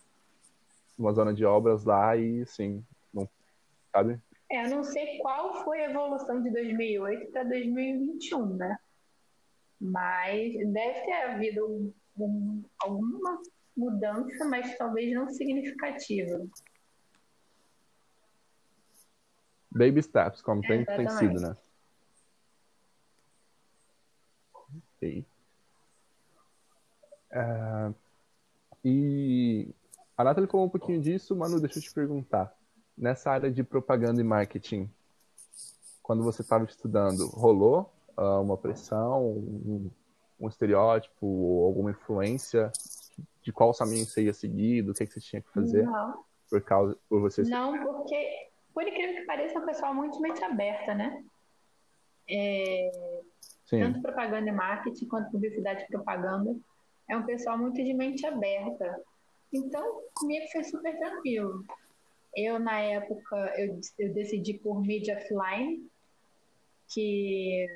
numa zona de obras lá e, assim, não, sabe? É, eu não sei qual foi a evolução de 2008 para 2021, né? Mas deve ter havido um, um, alguma mudança, mas talvez não significativa. Baby steps, como tem, tem sido, né? Ok. Uh, e a Nathalie falou um pouquinho disso, Manu, deixa eu te perguntar. Nessa área de propaganda e marketing, quando você estava estudando, rolou uh, uma pressão, um, um estereótipo, alguma influência de qual caminho você ia seguir, do que, que você tinha que fazer? Não. Por causa por você Não, porque, por incrível que pareça, é um pessoal muito mente aberta, né? É, tanto propaganda e marketing quanto publicidade e propaganda. É um pessoal muito de mente aberta. Então, comigo foi super tranquilo. Eu, na época, eu, eu decidi por mídia offline, que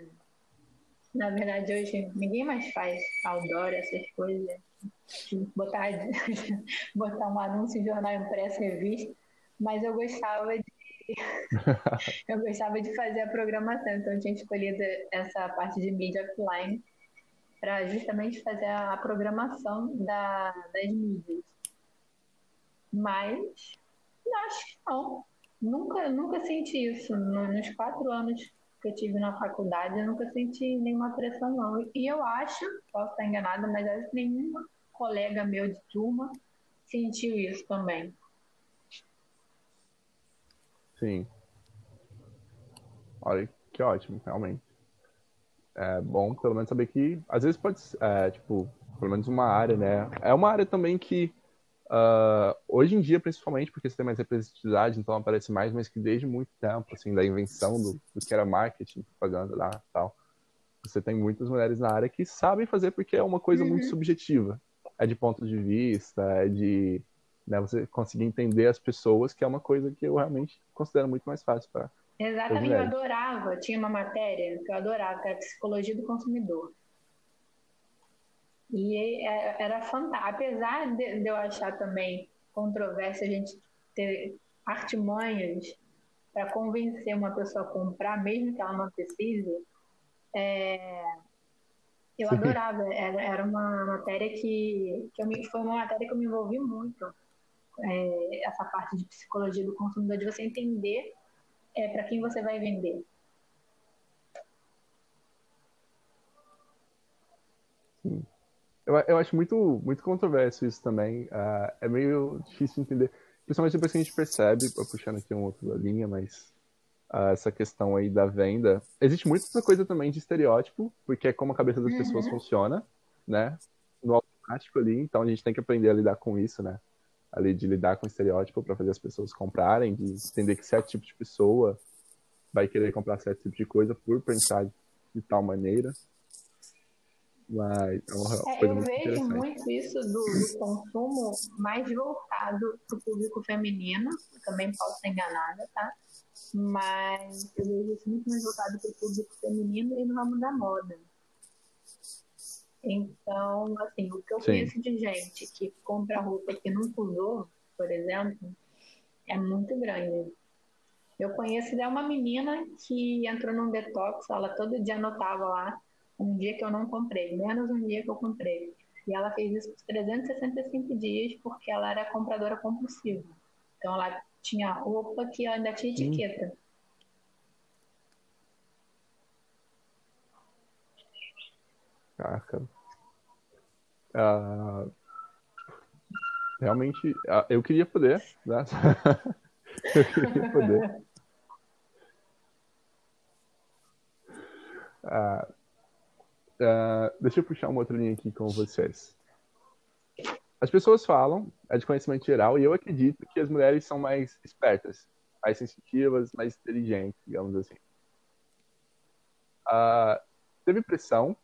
na verdade hoje ninguém mais faz outdoor, essas coisas. Botar, botar um anúncio em jornal impresso, revista, mas eu gostava de eu gostava de fazer a programação, então eu tinha escolhido essa parte de mídia offline para justamente fazer a programação da, das mídias. Mas acho que não. Nunca, nunca senti isso. Nos quatro anos que eu tive na faculdade, eu nunca senti nenhuma pressão, não. E eu acho, posso estar enganada, mas acho que nenhum colega meu de turma sentiu isso também. Sim. Olha, que ótimo, realmente. É bom, pelo menos, saber que, às vezes pode, é, tipo, pelo menos uma área, né? É uma área também que, uh, hoje em dia, principalmente, porque você tem mais representatividade, então aparece mais, mas que desde muito tempo, assim, da invenção do, do que era marketing, propaganda lá tal, você tem muitas mulheres na área que sabem fazer porque é uma coisa uhum. muito subjetiva. É de ponto de vista, é de né, você conseguir entender as pessoas, que é uma coisa que eu realmente considero muito mais fácil para Exatamente, eu adorava. Tinha uma matéria que eu adorava, que era Psicologia do Consumidor. E é, era fantástico. Apesar de eu achar também controverso a gente ter artimanhas para convencer uma pessoa a comprar, mesmo que ela não precise, é... eu adorava. Era, era uma matéria que, que eu me, foi uma matéria que eu me envolvi muito. É, essa parte de psicologia do consumidor, de você entender é, para quem você vai vender. Sim. Eu, eu acho muito, muito controverso isso também. Uh, é meio difícil de entender. Principalmente depois que a gente percebe, puxando aqui uma outra linha, mas uh, essa questão aí da venda. Existe muita coisa também de estereótipo, porque é como a cabeça das uhum. pessoas funciona, né? No automático ali, então a gente tem que aprender a lidar com isso, né? Ali de lidar com estereótipo para fazer as pessoas comprarem, de entender que certo tipo de pessoa vai querer comprar certo tipo de coisa por pensar de tal maneira. Mas é uma é, coisa eu muito vejo muito isso do, do consumo mais voltado para o público feminino, também posso ser enganada, tá? Mas eu vejo isso muito mais voltado para o público feminino e no ramo da moda. Então, assim, o que eu Sim. conheço de gente que compra roupa que nunca usou, por exemplo, é muito grande. Eu conheço é uma menina que entrou num detox, ela todo dia anotava lá um dia que eu não comprei, menos um dia que eu comprei. E ela fez isso por 365 dias porque ela era compradora compulsiva. Então ela tinha roupa que ainda tinha etiqueta. Caraca. Uh, realmente, uh, eu queria poder, né? eu queria poder. Uh, deixa eu puxar uma outra linha aqui com vocês. As pessoas falam, é de conhecimento geral, e eu acredito que as mulheres são mais espertas, mais sensitivas, mais inteligentes, digamos assim. teve pressão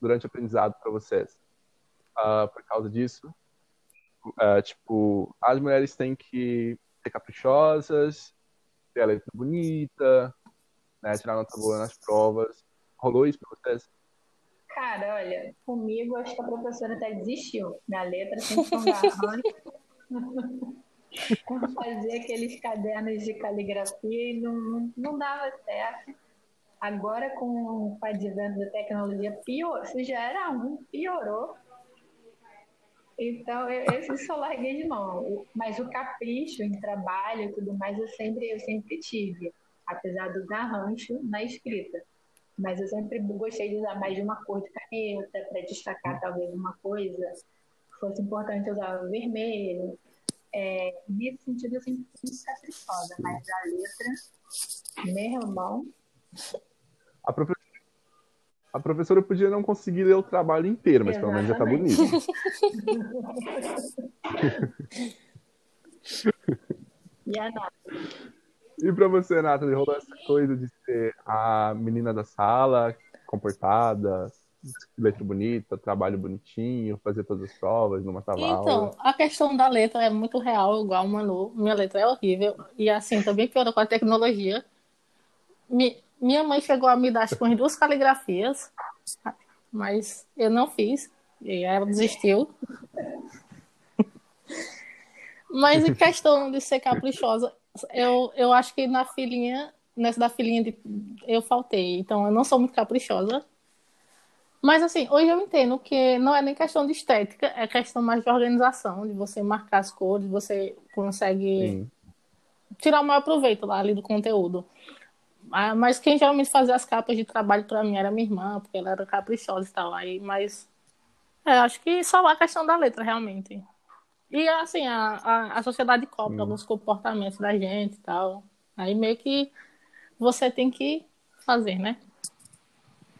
durante o aprendizado para vocês uh, por causa disso. Uh, tipo, as mulheres têm que ser caprichosas, ter a letra bonita, né, tirar nota boa nas provas. Rolou isso para vocês? Cara, olha, comigo acho que a professora até desistiu. Minha letra sempre foi um fazia aqueles cadernos de caligrafia e não, não, não dava certo. Agora, com o advento da tecnologia, pior, se já era um, piorou. Então, eu, esse só larguei de mão. Mas o capricho em trabalho e tudo mais, eu sempre, eu sempre tive. Apesar do arranjo na escrita. Mas eu sempre gostei de usar mais de uma cor de caneta para destacar talvez uma coisa fosse importante usar o vermelho. É, nesse sentido, eu sempre fui caprichosa, mas a letra, meu irmão. A professora, a professora podia não conseguir ler o trabalho inteiro, mas Exatamente. pelo menos já tá bonito. e a nota? E pra você, Nathalie, rolou essa coisa de ser a menina da sala, comportada, letra bonita, trabalho bonitinho, fazer todas as provas, não matava Então, a questão da letra é muito real, igual o Manu. Minha letra é horrível. E assim, também piorou com a tecnologia. Minha mãe chegou a me dar acho, com duas caligrafias, mas eu não fiz. E ela desistiu. mas em questão de ser caprichosa, eu, eu acho que na filhinha, nessa da filhinha de, eu faltei. Então eu não sou muito caprichosa. Mas assim, hoje eu entendo que não é nem questão de estética, é questão mais de organização, de você marcar as cores, você consegue Sim. tirar o maior proveito lá ali do conteúdo. Ah, mas quem geralmente fazia as capas de trabalho para mim era minha irmã, porque ela era caprichosa e tal. Aí, mas é, acho que só a questão da letra, realmente. E assim, a, a, a sociedade cobra hum. alguns comportamentos da gente e tal. Aí meio que você tem que fazer, né?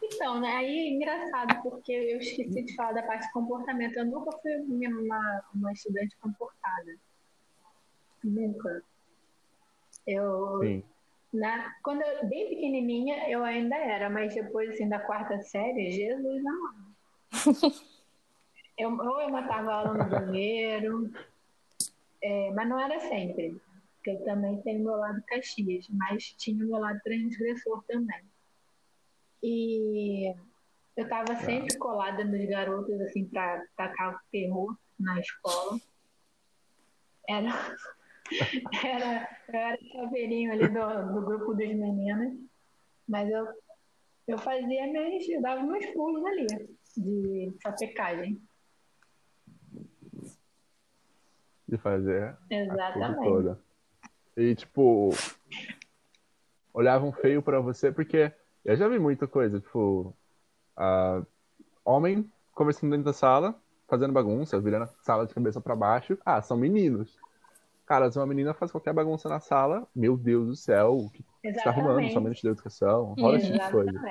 Então, né? Aí é engraçado, porque eu esqueci de falar da parte de comportamento. Eu nunca fui uma, uma estudante comportada. Nunca. Eu. Sim. Na, quando eu bem pequenininha, eu ainda era, mas depois assim, da quarta série, Jesus não. Eu, ou eu matava aula no banheiro, é, mas não era sempre. Porque eu também tenho meu lado Caxias, mas tinha o meu lado transgressor também. E eu estava tá. sempre colada nos garotos, assim, para tacar o terror na escola. Era, era, eu era chaveirinho ali do, do grupo dos meninos, mas eu, eu fazia meus, eu dava meus pulos ali de sapecagem. de fazer Exatamente. toda. E, tipo, olhavam feio para você, porque eu já vi muita coisa, tipo, uh, homem conversando dentro da sala, fazendo bagunça, virando a sala de cabeça para baixo. Ah, são meninos. Cara, se uma menina faz qualquer bagunça na sala, meu Deus do céu, o que você tá arrumando? Somente de educação, rola esse tipo de coisa.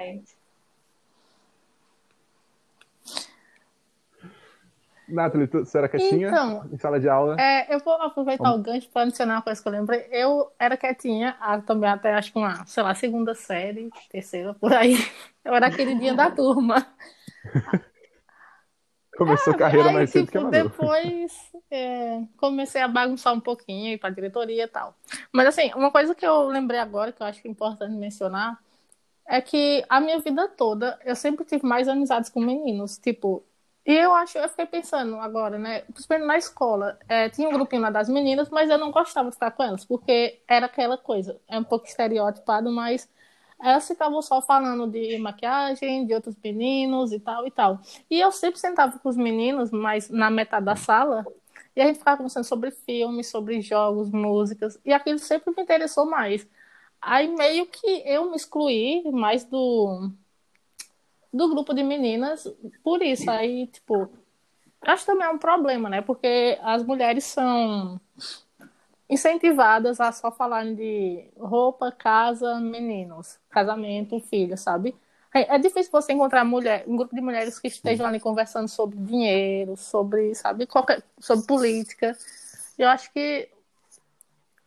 Nathalie, tu, você era quietinha então, em sala de aula? É, eu vou aproveitar Como? o gancho para adicionar uma coisa que eu lembrei. Eu era quietinha, ah, também até acho que uma, sei lá, segunda série, terceira, por aí. Eu era aquele dia da turma. Começou é, carreira aí, mais cedo tipo, que a Depois é, comecei a bagunçar um pouquinho, ir para diretoria e tal. Mas assim, uma coisa que eu lembrei agora, que eu acho que é importante mencionar, é que a minha vida toda eu sempre tive mais amizades com meninos. Tipo, e eu acho, eu fiquei pensando agora, né? Principalmente na escola, é, tinha um grupinho lá das meninas, mas eu não gostava de ficar com elas, porque era aquela coisa, é um pouco estereotipado, mas elas ficavam só falando de maquiagem, de outros meninos e tal e tal. E eu sempre sentava com os meninos, mas na metade da sala, e a gente ficava conversando sobre filmes, sobre jogos, músicas, e aquilo sempre me interessou mais. Aí meio que eu me excluí mais do do grupo de meninas por isso. Aí, tipo, acho também é um problema, né? Porque as mulheres são incentivadas a só falarem de roupa, casa, meninos, casamento, filho, sabe? É, é difícil você encontrar mulher, um grupo de mulheres que estejam ali conversando sobre dinheiro, sobre, sabe, qualquer, sobre política. Eu acho que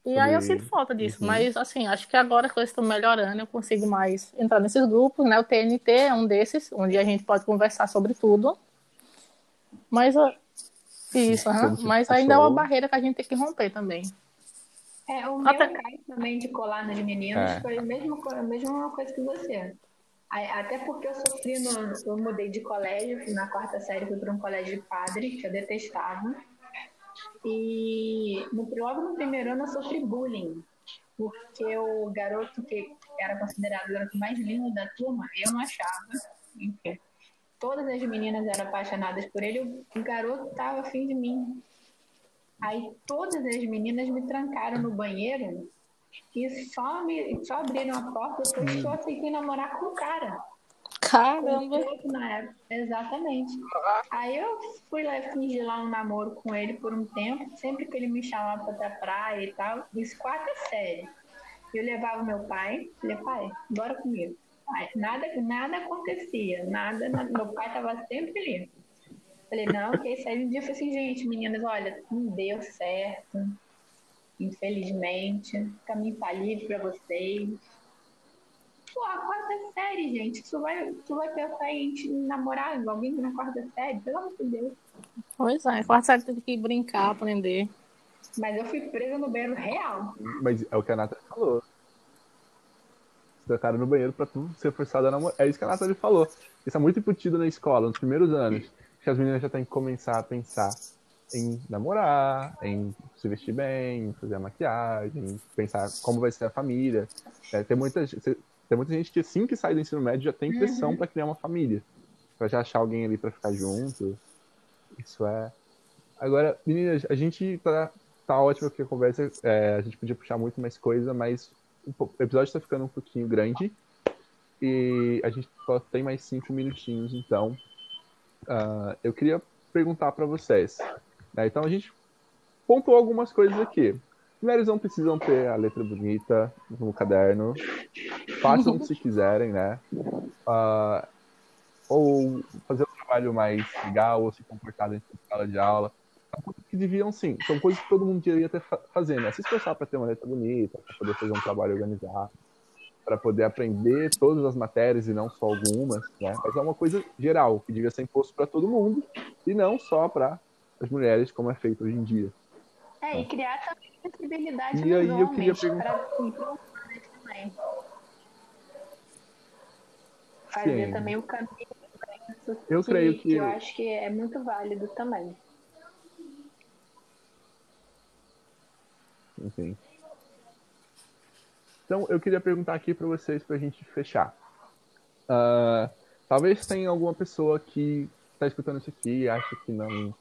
e aí eu sinto falta disso, uhum. mas assim, acho que agora as coisas estão melhorando, eu consigo mais entrar nesses grupos, né? O TNT é um desses, onde a gente pode conversar sobre tudo. Mas isso, uhum. mas ainda é uma barreira que a gente tem que romper também. É, o meu Até... caso também de colar nos meninos é. foi a mesma, a mesma coisa que você. Até porque eu sofri no. Eu mudei de colégio, na quarta série fui para um colégio de padre, que eu detestava. E no, logo no primeiro ano eu sofri bullying, porque o garoto que era considerado o garoto mais lindo da turma, eu não achava. Enfim. Todas as meninas eram apaixonadas por ele, o garoto estava afim de mim. Aí todas as meninas me trancaram no banheiro e só, me, só abriram a porta depois que eu aceitei namorar com o cara. Caramba! Na época. Exatamente. Aí eu fui lá fingir lá um namoro com ele por um tempo, sempre que ele me chamava pra praia e tal, isso quarta série. Eu levava meu pai, falei, pai, bora comigo. Pai, nada, nada acontecia, nada, nada, meu pai tava sempre ali. Falei, não, que isso aí um dia eu falei assim, gente, meninas, olha, não deu certo, infelizmente, o caminho tá livre pra vocês Pô, a quarta série, gente. Tu vai, tu vai pensar em namorar alguém na quarta série? Pelo amor de Deus. Pois é, quarta série tem que brincar, aprender. Mas eu fui presa no banheiro real. Mas é o que a Nathalie falou. Se trocaram no banheiro pra tu ser forçado a namorar. É isso que a Nathalie falou. Isso é muito embutido na escola, nos primeiros anos. Que as meninas já têm que começar a pensar em namorar, em se vestir bem, fazer a maquiagem, pensar como vai ser a família. É, tem muitas tem muita gente que assim que sai do ensino médio já tem pressão uhum. para criar uma família. para já achar alguém ali para ficar junto. Isso é. Agora, meninas, a gente tá, tá ótimo aqui a conversa. É, a gente podia puxar muito mais coisa, mas o episódio está ficando um pouquinho grande. E a gente só tem mais cinco minutinhos, então. Uh, eu queria perguntar para vocês. Né? Então a gente pontuou algumas coisas aqui. Mulheres não precisam ter a letra bonita no caderno. Façam se quiserem, né? Uh, ou fazer um trabalho mais legal, ou se comportar dentro da sala de aula. São coisas que deviam sim. São coisas que todo mundo deveria ter fazendo. né? Se esforçar para ter uma letra bonita, para poder fazer um trabalho organizado, para poder aprender todas as matérias e não só algumas, né? Mas é uma coisa geral, que devia ser imposto para todo mundo e não só para as mulheres, como é feito hoje em dia. É, e criar também sensibilidade e aí eu queria perguntar... também. Fazer Sim. também o caminho eu que, creio que... que eu acho que é muito válido também. Enfim. Então, eu queria perguntar aqui para vocês, para a gente fechar. Uh, talvez tenha alguma pessoa que está escutando isso aqui e acha que não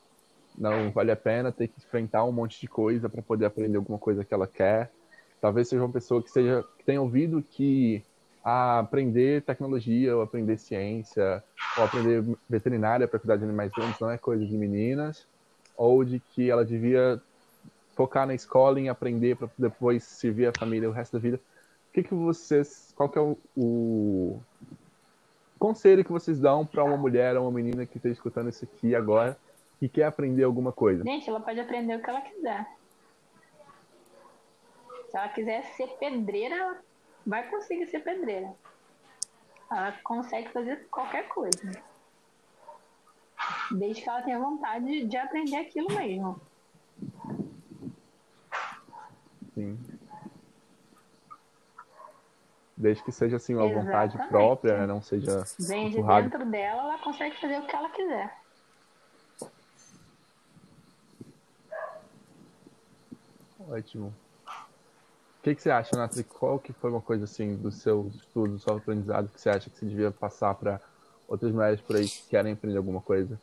não vale a pena ter que enfrentar um monte de coisa para poder aprender alguma coisa que ela quer. Talvez seja uma pessoa que seja que tenha ouvido que aprender tecnologia ou aprender ciência ou aprender veterinária para cuidar de animais grandes não é coisa de meninas, ou de que ela devia focar na escola em aprender para depois servir a família o resto da vida. Que que vocês, qual que é o, o conselho que vocês dão para uma mulher ou uma menina que está escutando isso aqui agora que quer aprender alguma coisa? Gente, ela pode aprender o que ela quiser. Se ela quiser ser pedreira, ela vai conseguir ser pedreira. Ela consegue fazer qualquer coisa. Desde que ela tenha vontade de aprender aquilo mesmo. Sim. Desde que seja assim uma vontade própria, né? não seja. Vem de dentro dela, ela consegue fazer o que ela quiser. Ótimo. O que, que você acha, Nathalie? Qual que foi uma coisa assim do seu estudo, do seu aprendizado que você acha que você devia passar para outras mulheres por aí que querem aprender alguma coisa?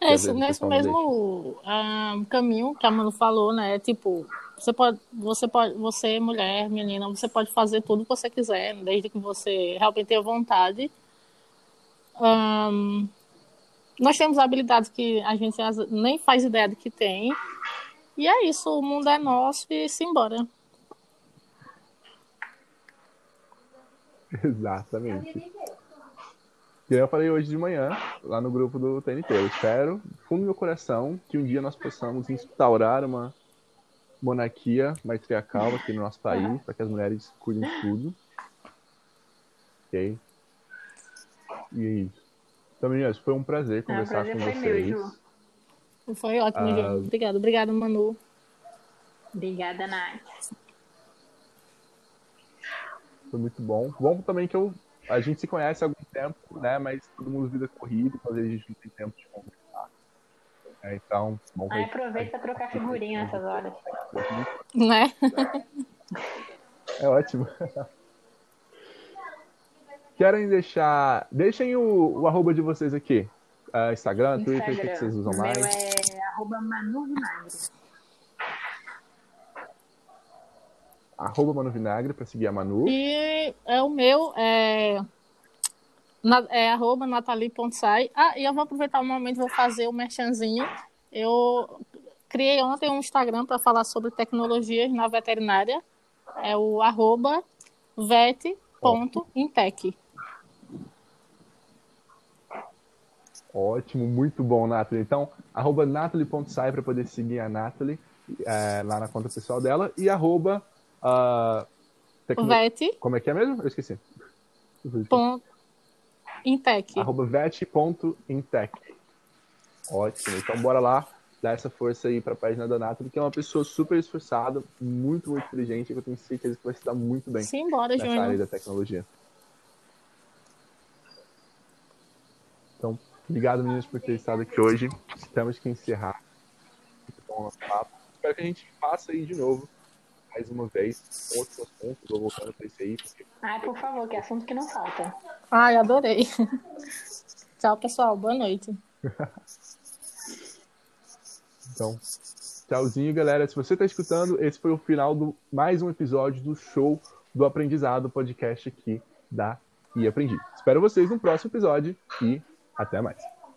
É, esse, nesse mesmo um, caminho que a Manu falou, né? Tipo, você pode, você pode, você mulher, menina, você pode fazer tudo que você quiser, desde que você realmente tenha vontade. Um, nós temos habilidades que a gente nem faz ideia de que tem. E é isso, o mundo é nosso e simbora. Exatamente. E eu falei hoje de manhã, lá no grupo do TNT. Eu espero, fundo do meu coração, que um dia nós possamos instaurar uma monarquia matriarcal aqui no nosso país, para que as mulheres cuidem de tudo. Ok? E é isso. Então, meninas, foi um prazer conversar com vocês. Meu, foi ótimo, ah, gente. Obrigada, obrigada, Manu. Obrigada, Nath. Foi muito bom. Bom também que eu, a gente se conhece há algum tempo, né? Mas todo mundo vida corrida, às vezes a gente não tem tempo de conversar. É, então, bom Aí aproveita para trocar figurinha nessas horas. Né? É ótimo. querem deixar. Deixem o, o arroba de vocês aqui. Uh, Instagram, Instagram, Twitter, o que, que vocês usam o mais? Meu é arroba Manu Vinagre. Arroba Manu Vinagre para seguir a Manu. E é o meu, é, na, é arroba nathalie.sai. Ah, e eu vou aproveitar o momento e vou fazer o merchanzinho. Eu criei ontem um Instagram para falar sobre tecnologias na veterinária. É o arroba vet.intec. Ótimo, muito bom, Nathalie. Então, arroba nathalie.sai para poder seguir a Nathalie é, lá na conta pessoal dela e arroba uh, tecno... Vet. Como é que é mesmo? Eu esqueci. Ponto. Intec. Arroba vet.intec. Ótimo. Então, bora lá dar essa força aí para a página da Nathalie, que é uma pessoa super esforçada, muito, muito inteligente, que eu tenho certeza que vai se dar muito bem Sim, bora, nessa Júnior. área da tecnologia. Então, obrigado, meninas, por ter estado aqui hoje. Temos que encerrar. Papo. Espero que a gente faça aí de novo, mais uma vez, outros assuntos, vou voltando para esse aí. Porque... Ai, por favor, que assunto que não falta. Ai, adorei. Tchau, pessoal. Boa noite. Então, tchauzinho, galera. Se você está escutando, esse foi o final do mais um episódio do show do aprendizado podcast aqui da E Aprendi. Espero vocês no próximo episódio e até mais.